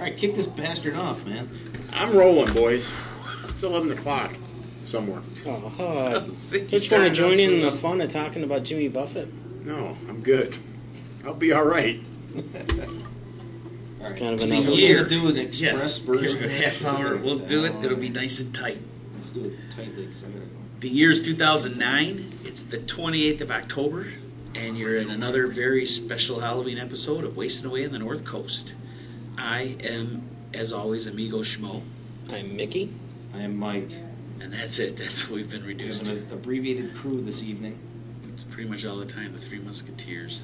All right, kick this bastard off, man. I'm rolling, boys. It's 11 o'clock somewhere. Oh, uh, See, just want to join in the fun of talking about Jimmy Buffett. No, I'm good. I'll be all right. All right. kind of Do an you over- want year. do an express Yes, version? here we go. Half hour. We'll do it. It'll be nice and tight. Let's do it tightly because I gotta go. The year is 2009. It's the 28th of October, and you're in another very special Halloween episode of Wasting Away on the North Coast. I am, as always, Amigo Schmo, I'm Mickey. I am Mike. and that's it. That's what we've been reduced We reduced have to. an abbreviated crew this evening. It's pretty much all the time. The Three Musketeers.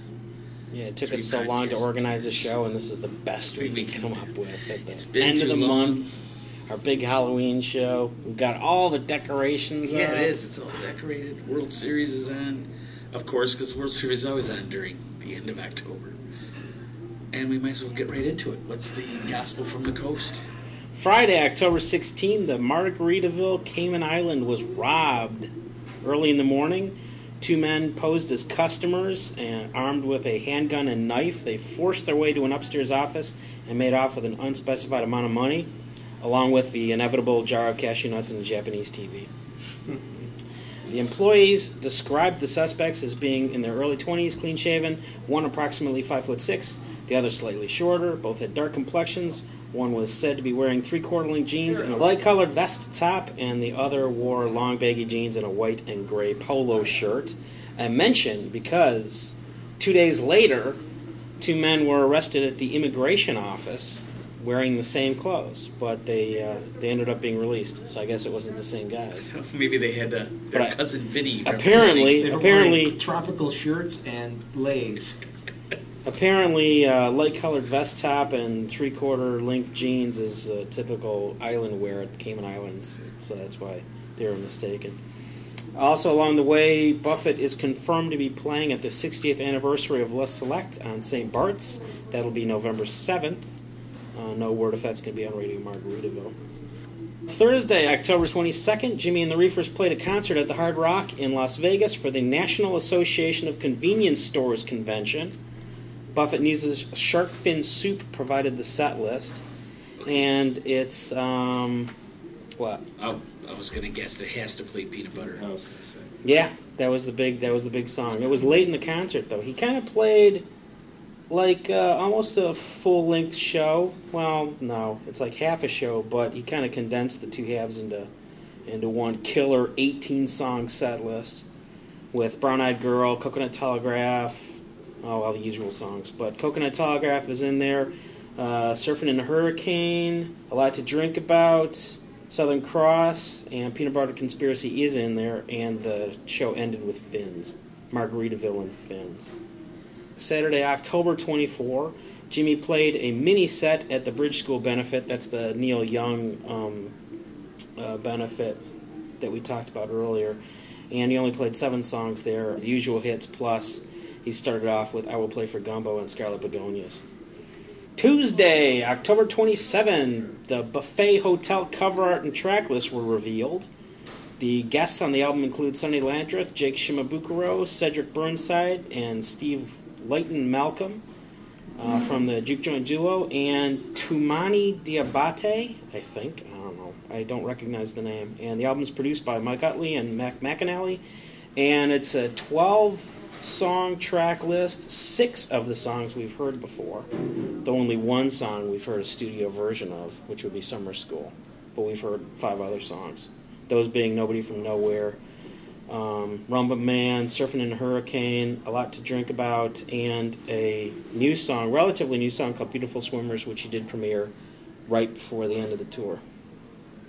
Yeah, it took Three us so long to podcasts. organize the show, and this is the best Three we can come up with at the It's been end of too the long. month. Our big Halloween show. We've got all the decorations. Yeah, up. it is. It's all decorated. World Series is on, of course, because World Series is always on during the end of October. And we might as well get right into it. What's the gospel from the coast? Friday, October 16, the Margaritaville Cayman Island was robbed early in the morning. Two men posed as customers and armed with a handgun and knife. They forced their way to an upstairs office and made off with an unspecified amount of money, along with the inevitable jar of cashew nuts and a Japanese TV. The employees described the suspects as being in their early 20s, clean shaven, one approximately 5 foot 6, the other slightly shorter. Both had dark complexions. One was said to be wearing three quarter length jeans and a light colored vest top, and the other wore long baggy jeans and a white and gray polo shirt. I mention because two days later, two men were arrested at the immigration office wearing the same clothes, but they uh, they ended up being released. So I guess it wasn't the same guys. Maybe they had uh, their But cousin Vinny. Apparently, They apparently, tropical shirts and lays. Apparently, uh, light-colored vest top and three-quarter length jeans is typical island wear at the Cayman Islands, so that's why they were mistaken. Also, along the way, Buffett is confirmed to be playing at the 60th anniversary of Les Select on St. Bart's. That'll be November 7th. Uh, no word if that's going to be on Radio Margaritaville. Thursday, October 22nd, Jimmy and the Reefers played a concert at the Hard Rock in Las Vegas for the National Association of Convenience Stores convention. Buffett News' Shark Fin Soup provided the set list, and it's um, what? Oh, I was gonna guess it has to play peanut butter. I was gonna say. Yeah, that was the big that was the big song. It was late in the concert though. He kind of played like uh, almost a full length show. Well, no, it's like half a show, but he kind of condensed the two halves into into one killer 18 song set list with Brown Eyed Girl, Coconut Telegraph, oh, all the usual songs. But Coconut Telegraph is in there. Uh, Surfing in a Hurricane, A Lot to Drink About, Southern Cross, and Peanut Butter Conspiracy is in there, and the show ended with Fins. Margaritaville and Fins. Saturday, October 24, Jimmy played a mini set at the Bridge School benefit. That's the Neil Young um, uh, benefit that we talked about earlier. And he only played seven songs there, the usual hits, plus he started off with I Will Play for Gumbo and Scarlet Begonias. Tuesday, October 27, the Buffet Hotel cover art and track list were revealed. The guests on the album include Sonny Landreth, Jake Shimabukuro, Cedric Burnside, and Steve Lightnin' Malcolm uh, from the Juke Joint Duo, and Toumani Diabate, I think. I don't know. I don't recognize the name. And the album's produced by Mike Utley and Mac McAnally. And it's a 12 song track list. Six of the songs we've heard before. The only one song we've heard a studio version of, which would be Summer School. But we've heard five other songs. Those being Nobody from Nowhere, um, Rumba Man, Surfing in a Hurricane, A Lot to Drink About, and a new song, relatively new song called Beautiful Swimmers, which he did premiere right before the end of the tour.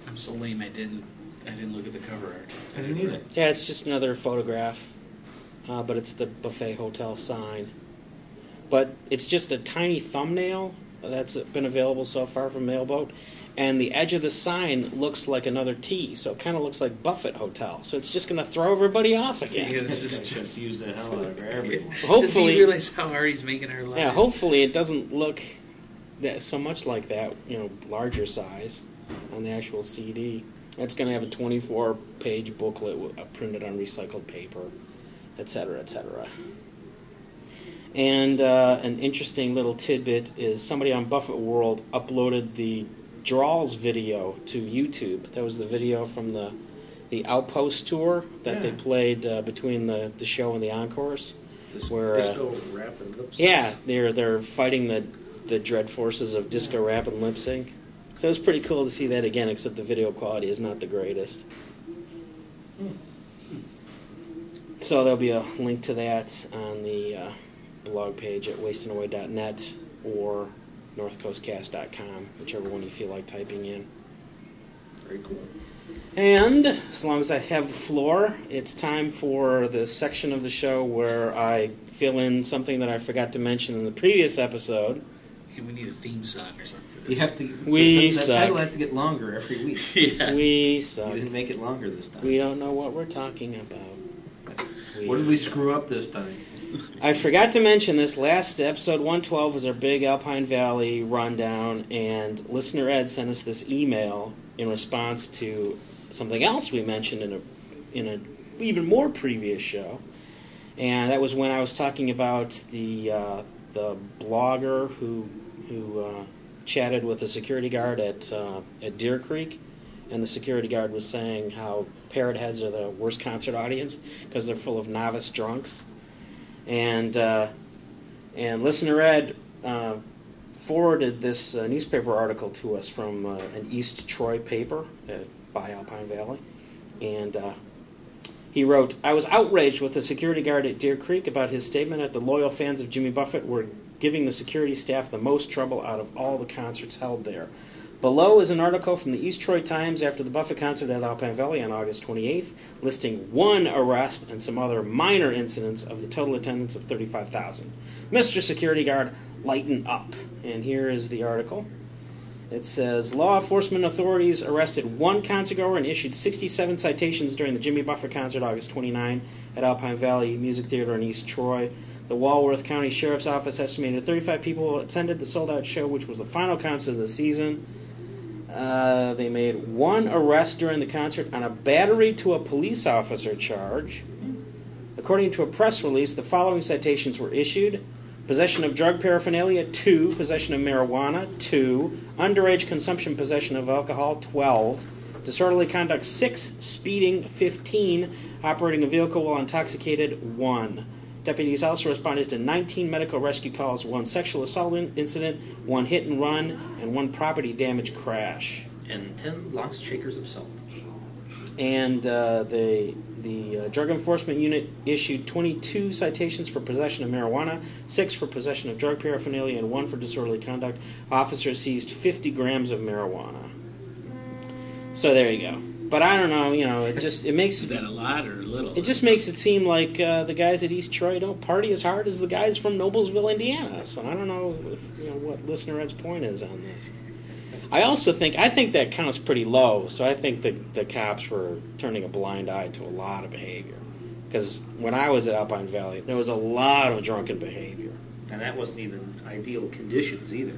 I'm so lame. I didn't. I didn't look at the cover art. I didn't either. Yeah, it's just another photograph, uh, but it's the Buffet Hotel sign. But it's just a tiny thumbnail that's been available so far from Mailboat, and the edge of the sign looks like another T, so it kind of looks like Buffett Hotel. So it's just going to throw everybody off again. Yeah, this is Just just. confuse the hell out of everyone. Does he Hopefully, realize how hard he's making our lives? yeah, hopefully it doesn't look that so much like that, you know, larger size on the actual CD. It's going to have a 24-page booklet uh, printed on recycled paper, etc., etc. And uh, an interesting little tidbit is somebody on Buffett World uploaded the Draws video to YouTube. That was the video from the the Outpost tour that they played uh, between the, the show and the encores. This Where, uh, rap and lip sync. Yeah, they're they're fighting the the dread forces of disco rap and lip sync. So it's pretty cool to see that again, except the video quality is not the greatest. So there'll be a link to that on the uh, blog page at wastingaway.net or northcoastcast.com, whichever one you feel like typing in. Very cool. And as long as I have the floor, it's time for the section of the show where I fill in something that I forgot to mention in the previous episode. We need a theme song or something for this. You have to. We the, the suck. title has to get longer every week. yeah. We suck. didn't make it longer this time. We don't know what we're talking about. What did we screw up this time? I forgot to mention this last episode 112 was our big Alpine Valley rundown, and listener Ed sent us this email in response to something else we mentioned in a in a even more previous show, and that was when I was talking about the uh, the blogger who who uh, chatted with a security guard at uh, at Deer Creek, and the security guard was saying how Parrot Heads are the worst concert audience because they're full of novice drunks and uh, and listener Ed uh, forwarded this uh, newspaper article to us from uh, an East Troy paper by Alpine Valley, and uh, he wrote, "I was outraged with the security guard at Deer Creek about his statement that the loyal fans of Jimmy Buffett were giving the security staff the most trouble out of all the concerts held there." Below is an article from the East Troy Times after the Buffett concert at Alpine Valley on August 28th, listing one arrest and some other minor incidents of the total attendance of 35,000. Mr. Security Guard, lighten up. And here is the article. It says law enforcement authorities arrested one concertgoer and issued 67 citations during the Jimmy Buffett concert August 29 at Alpine Valley Music Theater in East Troy. The Walworth County Sheriff's Office estimated 35 people attended the sold out show, which was the final concert of the season. Uh, they made one arrest during the concert on a battery to a police officer charge. According to a press release, the following citations were issued. Possession of drug paraphernalia, 2, possession of marijuana, 2, underage consumption, possession of alcohol, 12, disorderly conduct, 6, speeding, 15, operating a vehicle while intoxicated, 1. Deputies also responded to 19 medical rescue calls, one sexual assault in- incident, one hit and run, and one property damage crash. And ten lost shakers of salt. And uh, the the uh, drug enforcement unit issued 22 citations for possession of marijuana, six for possession of drug paraphernalia, and one for disorderly conduct. Officers seized 50 grams of marijuana. So there you go. But I don't know. You know, it just it makes Is that a lot or a little? it just makes it seem like uh, the guys at East Troy don't party as hard as the guys from Noblesville, Indiana. So I don't know if you know what listener Ed's point is on this. I also think I think that counts pretty low. So I think the the cops were turning a blind eye to a lot of behavior. Because when I was at Alpine Valley, there was a lot of drunken behavior. And that wasn't even ideal conditions either,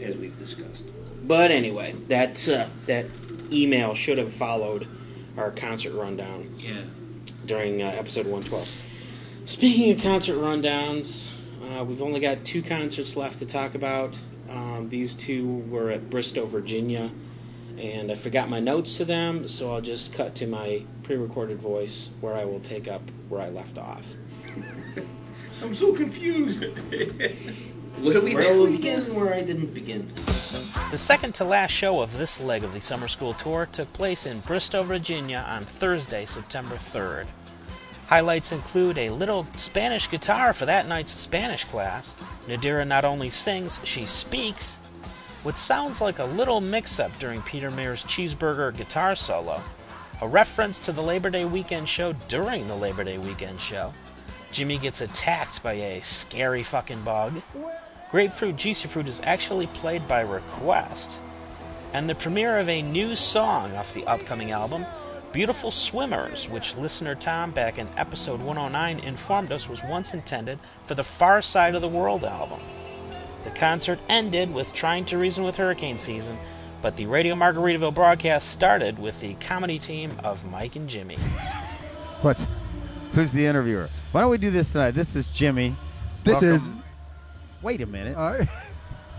as we've discussed. But anyway, that's uh, that email should have followed our concert rundown. Yeah. during uh, episode 112. Speaking of concert rundowns, uh, we've only got two concerts left to talk about. Um, these two were at Bristow, Virginia, and I forgot my notes to them, so I'll just cut to my pre recorded voice where I will take up where I left off. I'm so confused. What do we Where do I begin and where I didn't begin. The second to last show of this leg of the summer school tour took place in Bristow, Virginia on Thursday, September 3rd. Highlights include a little Spanish guitar for that night's Spanish class. Nadirah not only sings, she speaks. What sounds like a little mix up during Peter Mayer's cheeseburger guitar solo. A reference to the Labor Day weekend show during the Labor Day weekend show. Jimmy gets attacked by a scary fucking bug. Grapefruit Juicy Fruit is actually played by request. And the premiere of a new song off the upcoming album, Beautiful Swimmers, which listener Tom back in episode 109 informed us was once intended for the Far Side of the World album. The concert ended with Trying to Reason with Hurricane Season, but the Radio Margaritaville broadcast started with the comedy team of Mike and Jimmy. What? Who's the interviewer? Why don't we do this tonight? This is Jimmy, This is. Wait a minute. All right.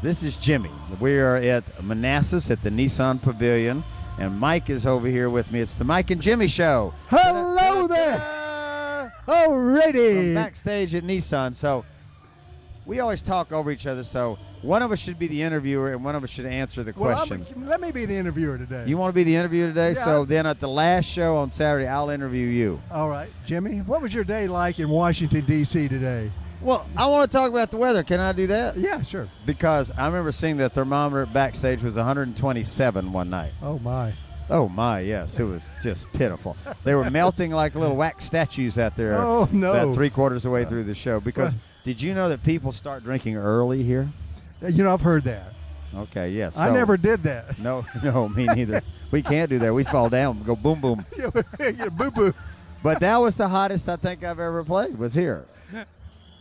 This is Jimmy. We are at Manassas at the Nissan Pavilion, and Mike is over here with me. It's the Mike and Jimmy Show. Hello there. From Alrighty. backstage at Nissan. So we always talk over each other. So one of us should be the interviewer, and one of us should answer the Well, I'm- questions. let me be the interviewer today. You want to be the interviewer today? Yeah. So then at the last show on Saturday, I'll interview you. All right, Jimmy. What was your day like in Washington D.C. today? Well, I want to talk about the weather. Can I do that? Yeah, sure. Because I remember seeing the thermometer backstage was 127 one night. Oh my. Oh my, yes, it was just pitiful. They were melting like little wax statues out there. Oh, no. About three quarters of the way through the show. Because did you know that people start drinking early here? You know, I've heard that. Okay, yes. I so- never did that. No, no, me neither. we can't do that. We fall down, go boom, boom. yeah, boo boo. But that was the hottest I think I've ever played. Was here.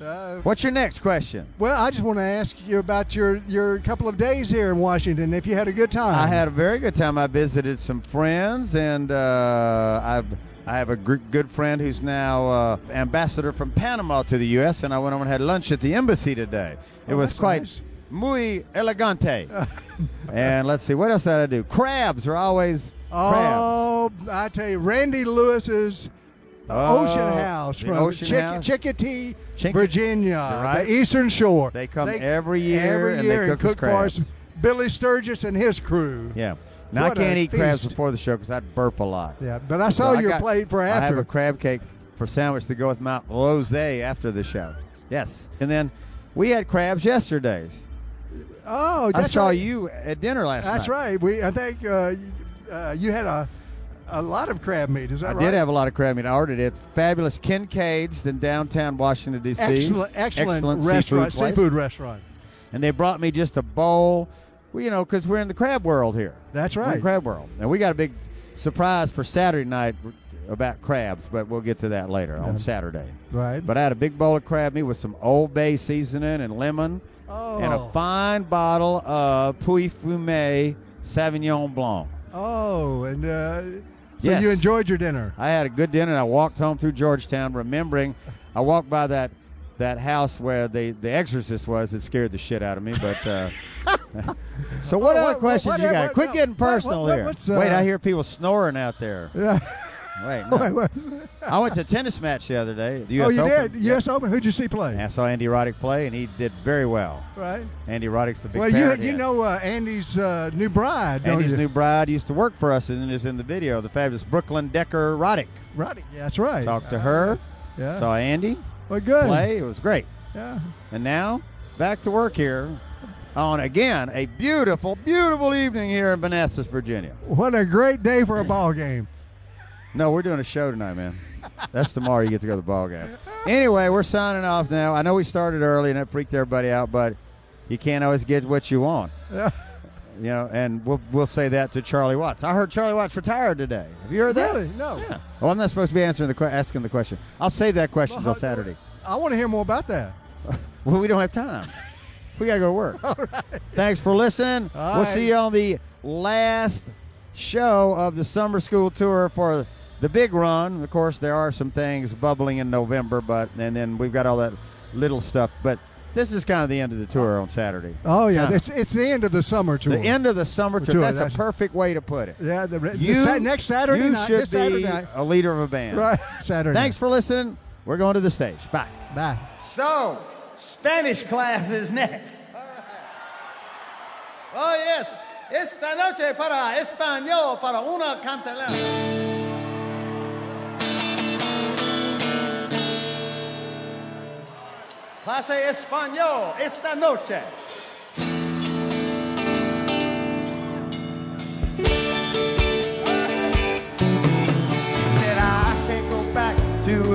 Uh, What's your next question? well, I just want to ask you about your your couple of days here in Washington. If you had a good time. I had a very good time. I visited some friends, and uh, I've I have a gr- good friend who's now uh, ambassador from Panama to the U.S. And I went over and had lunch at the embassy today. It Oh, was quite nice. muy elegante. and let's see, what else did I do? Crabs are always crabs. Oh, I tell you, Randy Lewis's Oh, Ocean House the from Ocean Chick- House? Chincoteague, Virginia, Right. the Eastern Shore. They come every year every and they year cook us cook for us. Billy Sturgis and his crew. Yeah. Now What I can't eat crabs before the show because I'd burp a lot. Yeah, but I So saw your got- plate for after. I have a crab cake for sandwich to go with my rose after the show. Yes. And then we had crabs yesterday. oh, I saw right. you at dinner last That's night. That's right. We I think uh, uh, you had a a lot of crab meat. Is that I right? did have a lot of crab meat. I ordered it. Fabulous Kincaid's in downtown Washington D.C. excellent, excellent, seafood restaurant, place. seafood restaurant. And they brought me just a bowl. Well, you know, because we're in the crab world here. That's We're in right. the crab world, and we got a big surprise for Saturday night about crabs, but we'll get to that later on Saturday. Right. But I had a big bowl of crab meat with some Old Bay seasoning and lemon, oh, and a fine bottle of Pouilly-Fumé Sauvignon Blanc. oh, and uh, so Yes. you enjoyed your dinner. I had a good dinner. and I walked home through Georgetown, remembering. I walked by that that house where the the Exorcist was. It scared the shit out of me. But uh, so, what other what- questions what- you got? Quit getting personal here. uh, Wait, I hear people snoring out there. Yeah. Wait, no. I went to a tennis match the other day. The US oh, you Open. did? U.S. Open. Who'd you see play? Yeah, I saw Andy Roddick play, and he did very well. Right. Andy Roddick's a big Well, you you know uh, Andy's uh, new bride, don't Andy's new bride used to work for us and is in the video. The fabulous Brooklyn Decker Roddick. Roddick. Yeah, that's right. Talked to her. Yeah. Saw Andy well, good. play. It was great. Yeah. And now back to work here on again a beautiful, beautiful evening here in Manassas, Virginia. What a great day for a ball game. No, we're doing a show tonight, man. That's tomorrow. You get to go to the ball game. Anyway, we're signing off now. I know we started early and that freaked everybody out, but you can't always get what you want. Yeah. You know, and we'll we'll say that to Charlie Watts. I heard Charlie Watts retired today. Have you heard that? Really? No. Yeah. Well, I'm not supposed to be answering the que- asking the question. I'll save that question until Saturday. I want to hear more about that. Well, we don't have time. We gotta go to work. All right. Thanks for listening. All we'll right. see you on the last show of the summer school tour for the big run. Of course, there are some things bubbling in November, but and then we've got all that little stuff. But this is kind of the end of the tour on Saturday. Oh yeah, Kinda. it's, it's the end of the summer tour. The end of the summer tour. Tour, That's, that's- a perfect way to put it. Yeah, the, the You sa- next Saturday you night. should this Saturday be night. a leader of a band. Right, Saturday. Thanks for listening. We're going to the stage. Bye. Bye. So, Spanish class is next. Oh, yes. Esta noche para español, para una cantalera. Clase español esta noche.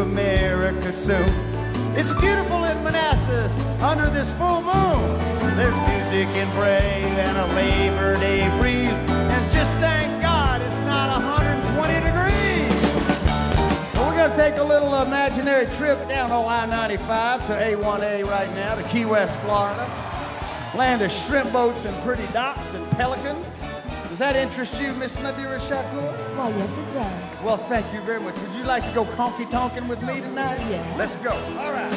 America soon. It's beautiful in Manassas under this full moon. There's music and brave and a Labor Day breeze. And just thank going to take a little imaginary trip down I-95 to A1A right now to Key West, Florida. Land of shrimp boats and pretty docks and pelicans. Does that interest you, Miss Nadirah Shakoor? Why, yes, it does. Well, thank you very much. Would you like to go conky tonkin with me tonight? Yeah. Let's go. All right.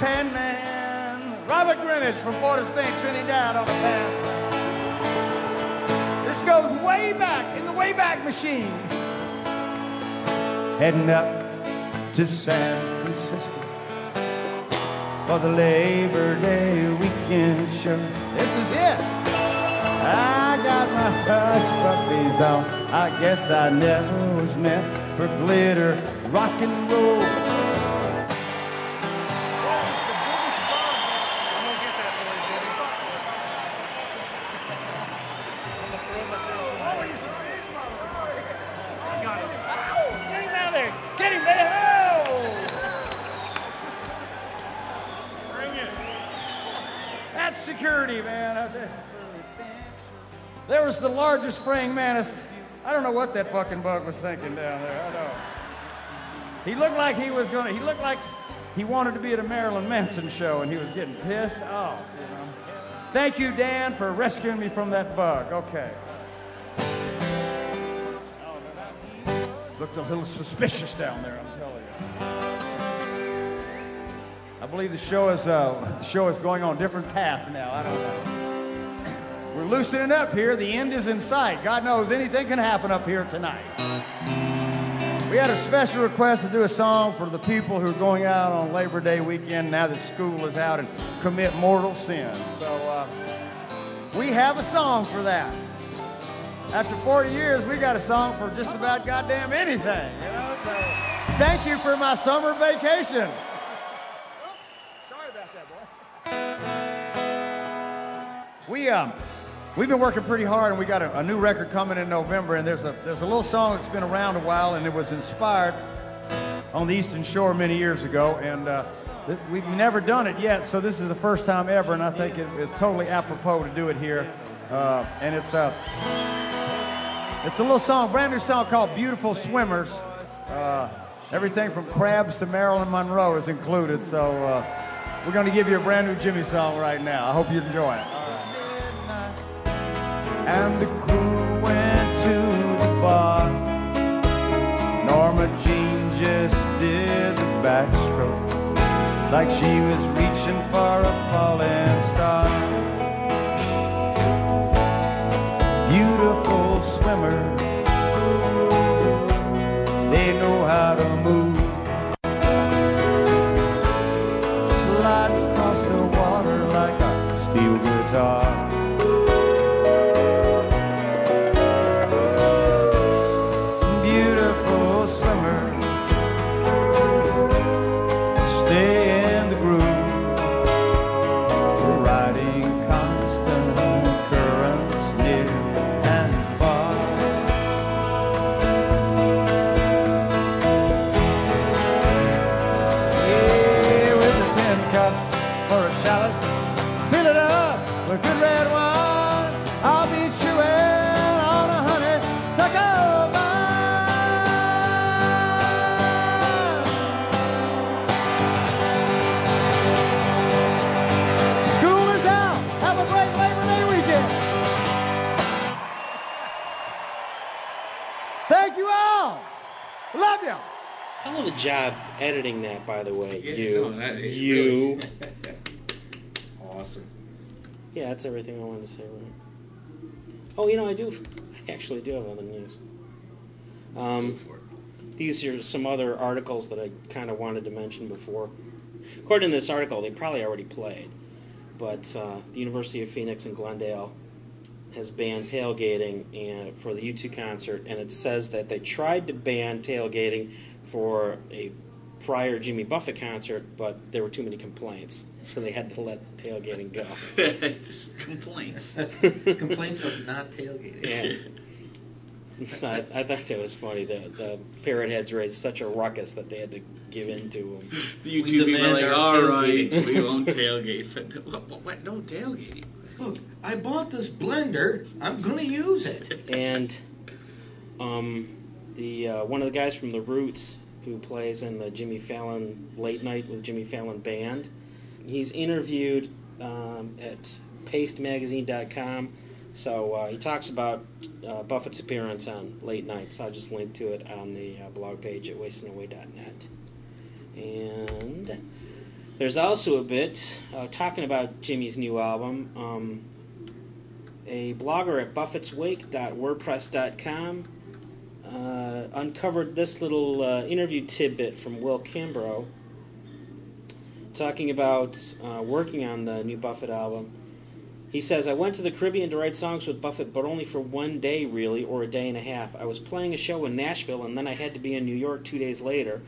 Sandman. Robert Greenidge from of Spain, Trinidad on the band. This goes way back in the Wayback Machine. Heading up to San Francisco for the Labor Day weekend show. This is it. I got my hush puppies on. I guess I never was meant for glitter rock and roll. Was the largest praying mantis. I don't know what that fucking bug was thinking down there. I know. He looked like he was gonna. He looked like he wanted to be at a Marilyn Manson show, and he was getting pissed off. You know. Thank you, Dan, for rescuing me from that bug. Okay. Looked a little suspicious down there. I'm telling you. I believe the show is uh, the show is going on a different path now. I don't know. Loosening up here. The end is in sight. God knows anything can happen up here tonight. We had a special request to do a song for the people who are going out on Labor Day weekend now that school is out and commit mortal sin. So uh, we have a song for that. After 40 years, we got a song for just about goddamn anything. You know? So thank you for my summer vacation. Oops, sorry about that, boy. We um, we've been working pretty hard, and we got a, a new record coming in November. And there's a there's a little song that's been around a while, and it was inspired on the Eastern Shore many years ago, and uh, we've never done it yet. So this is the first time ever, and I think it is totally apropos to do it here. Uh, and it's a it's a little song, brand new song called "Beautiful Swimmers." Uh, everything from crabs to Marilyn Monroe is included. So uh, we're going to give you a brand new Jimmy song right now. I hope you enjoy it. And the crew went to the bar. Norma Jean just did the backstroke like she was reaching for a falling star. By the way. Yeah, you, no, you. Awesome. Yeah, that's everything I wanted to say. Right? Oh, you know, I do. I actually do have other news. Um, these are some other articles that I kind of wanted to mention before. According to this article, they probably already played, but uh, the University of Phoenix and Glendale has banned tailgating and, for the U2 concert, and it says that they tried to ban tailgating for a prior Jimmy Buffett concert, but there were too many complaints, so they had to let tailgating go. Just complaints. Complaints of not tailgating. Yeah. So I, I thought that was funny. The the parrot heads raised such a ruckus that they had to give in to them. The We YouTube people demand like, our all right, tailgating." we won't tailgate. What, what, what? No tailgating. Look, I bought this blender. I'm gonna use it. And um, the uh, one of the guys from the Roots who plays in the Jimmy Fallon Late Night with Jimmy Fallon band, he's interviewed um, at PasteMagazine.com. So uh, he talks about uh, Buffett's appearance on Late Night. So I'll just link to it on the uh, blog page at wastingaway.net. And There's also a bit uh, talking about Jimmy's new album. Um, a blogger at buffettswake.wordpress.com uh, uncovered this little uh, interview tidbit from Will Kimbrough talking about uh, working on the new Buffett album. He says, I went to the Caribbean to write songs with Buffett, but only for one day, really, or a day and a half. I was playing a show in Nashville, and then I had to be in New York two days later.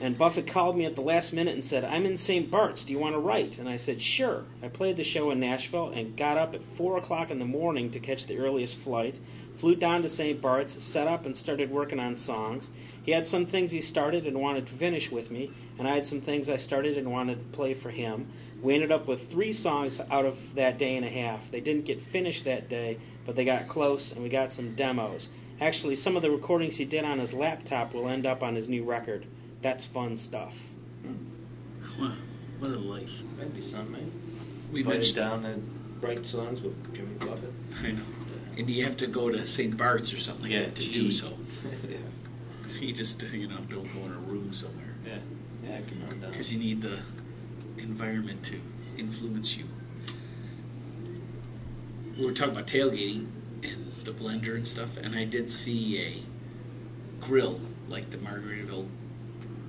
And Buffett called me at the last minute and said, I'm in St. Bart's. Do you want to write? And I said, Sure. I played the show in Nashville and got up at 4 o'clock in the morning to catch the earliest flight. Flew down to St. Bart's, set up, and started working on songs. He had some things he started and wanted to finish with me, and I had some things I started and wanted to play for him. We ended up with three songs out of that day and a half. They didn't get finished that day, but they got close, and we got some demos. Actually, some of the recordings he did on his laptop will end up on his new record. That's fun stuff. Wow, what a life. That'd be something, eh? man. We Write it mentioned. down and write songs with Jimmy Buffett. I know. And you have to go to St. Bart's or something like that to do so. yeah. You just, you know, don't go in a room somewhere. Yeah. Yeah, I can run down. Because you need the environment to influence you. We were talking about tailgating and the blender and stuff, and I did see a grill, like the Margaritaville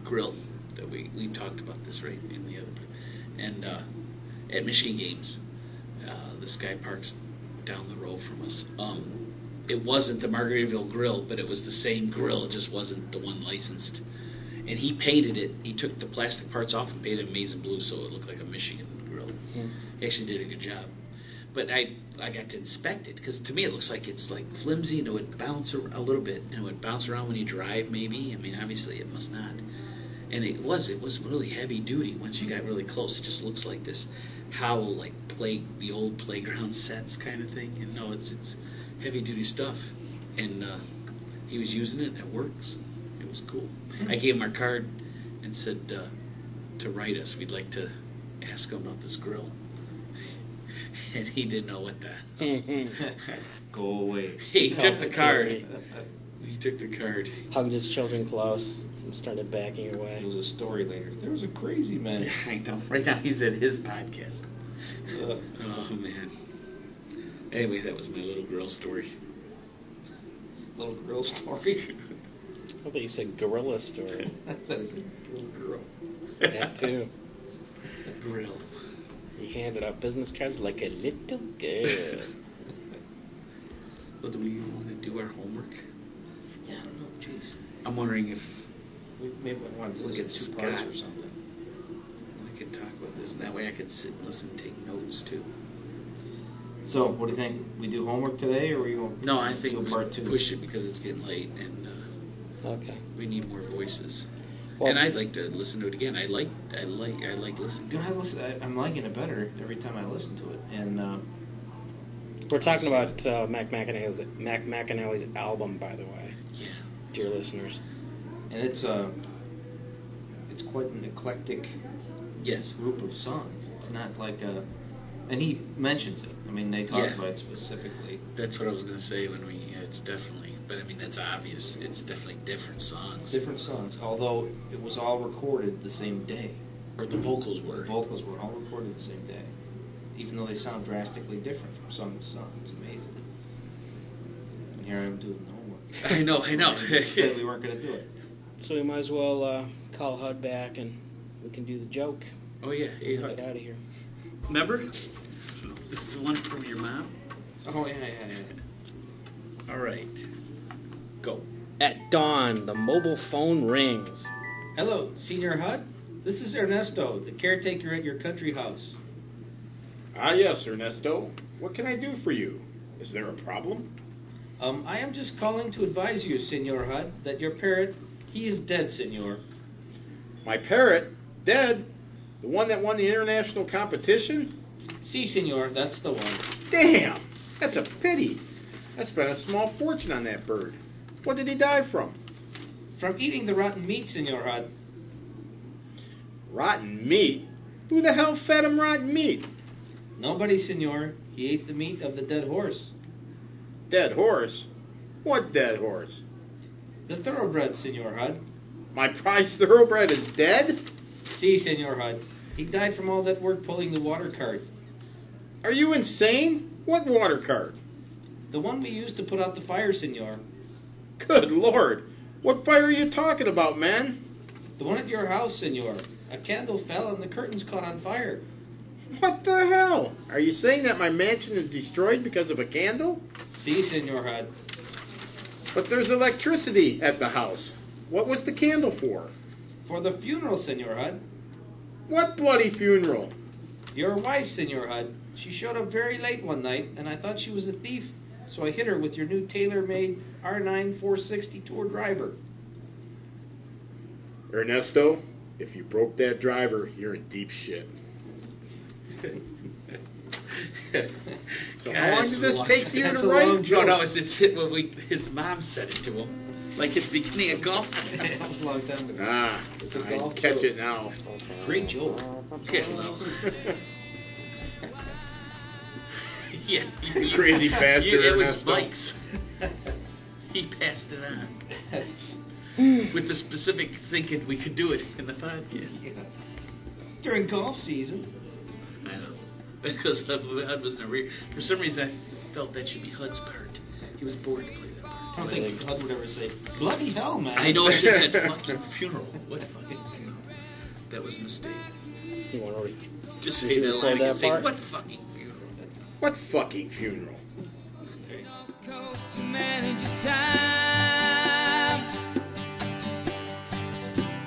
grill that we, we talked about this right in the other and uh, at Michigan games, uh, this guy parks down the road from us. Um, it wasn't the Margaritaville grill, but it was the same grill. It just wasn't the one licensed. And he painted it. He took the plastic parts off and painted it amazing blue, so it looked like a Michigan grill. He actually did a good job. But I I got to inspect it because to me it looks like it's like flimsy and it would bounce a little bit and it would bounce around when you drive. Maybe I mean obviously it must not. And it was it was really heavy duty. Once you got really close, it just looks like this howl like play the old playground sets kind of thing. And no, it's it's heavy duty stuff. And uh, he was using it and it works. It was cool. I gave him our card and said uh, to write us. We'd like to ask him about this grill. and he didn't know what that. Go away. he took the card. He took the card. Hugged his children close and started backing It away. was a story later. There was a crazy man. I know. Right now he's at his podcast. Uh, Oh man. Anyway, that was my little girl story. little girl story. I thought you said gorilla story. that is a little girl. that too. Grill. He handed out business cards like a little girl. Well, do we want to do our homework? Yeah, I don't know. Jeez. I'm wondering if We maybe want to do Look this in at two parts Scott. or something. I could talk about this. and That way I could sit and listen and take notes too. So, what do you think? We do homework today, or we want No, I think do we part two? push it because it's getting late and uh, Okay. we need more voices. Well- and I'd like to listen to it again. I like, I like, I like listening. You To know, it. I listen, I, I'm liking it better every time I listen to it, and uh, We're talking about uh, Mac McAnally's Mac McAnally's album, by the way, Yeah. dear listeners. And it's uh, it's quite an eclectic Yes. group of songs. It's not like a, and he mentions it. I mean, they talk Yeah. about it specifically. That's what I was gonna say when we. Yeah, it's definitely, but I mean that's obvious. It's definitely different songs. Different songs, although it was all recorded the same day. Or the vocals The were. vocals were all recorded the same day, even though they sound drastically different from song to song. It's amazing. And here I am doing the homework. I know. I know. We said we weren't going to do it. So we might as well uh, call HUD back and we can do the joke. oh yeah. Hey, Get Hud. out of here. Remember? This is the one from your mom. Oh yeah, yeah, yeah. All right. Go. At dawn, the mobile phone rings. Hello, Senior HUD. This is Ernesto, the caretaker at your country house. Ah, yes, Ernesto. What can I do for you? Is there a problem? Um, I am just calling to advise you, Senor HUD, that your parrot, he is dead, Senor. My parrot? Dead? The one that won the international competition? Si, Senor, that's the one. Damn! That's a pity. I spent a small fortune on that bird. What did he die from? From eating the rotten meat, Senor HUD. Rotten meat? Who the hell fed him rotten meat? Nobody, Senor. He ate the meat of the dead horse. Dead horse? What dead horse? The thoroughbred, Senor HUD. My prize thoroughbred is dead? Si, Senor HUD. He died from all that work pulling the water cart. Are you insane? What water cart? The one we used to put out the fire, senor. Good lord. What fire are you talking about, man? The one at your house, senor. A candle fell and the curtains caught on fire. What the hell? Are you saying that my mansion is destroyed because of a candle? See, senor Hud. But there's electricity at the house. What was the candle for? For the funeral, senor Hud. What bloody funeral? Your wife, senor Hud. She showed up very late one night, and I thought she was a thief. So I hit her with your new TaylorMade R9 460 tour driver. Ernesto, if you broke that driver, you're in deep shit. So how long Gosh, did this take you That's to a write? long No, no, it's, it's when we, his mom said it to him, like at the beginning of golf. that was a long time ago. Ah, It's a I golf catch joke. it now. Great joke. Yeah, well. yeah, you- you- Crazy bastard, you- it was Ernesto. Mike's. he passed it on with the specific thinking we could do it in the podcast. Yeah. During golf season. I know because Hud was in a rear. For some reason, I felt that should be Hud's part. He was born to play that part. I don't think Hud would ever say, bloody hell, man. I know I should have said fucking funeral. What fucking funeral? That was a mistake. You want to Just say that line that and say part? what fucking funeral. What fucking funeral? coast to manage your time.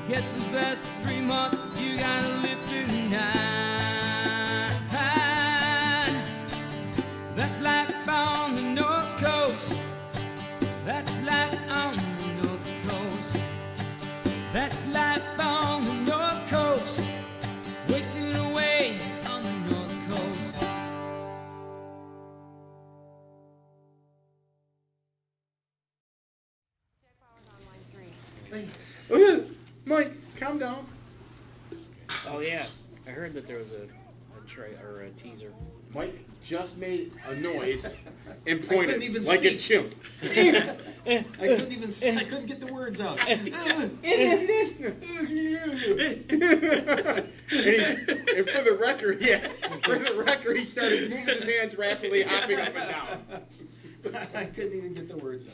Gets the best three months, you gotta that there was a, a tra- or a teaser. Mike just made a noise and pointed even like a speak. chimp. I couldn't even. s- I couldn't get the words out. and, he, and for the record, yeah, for the record, he started moving his hands rapidly, hopping up and down. I couldn't even get the words out.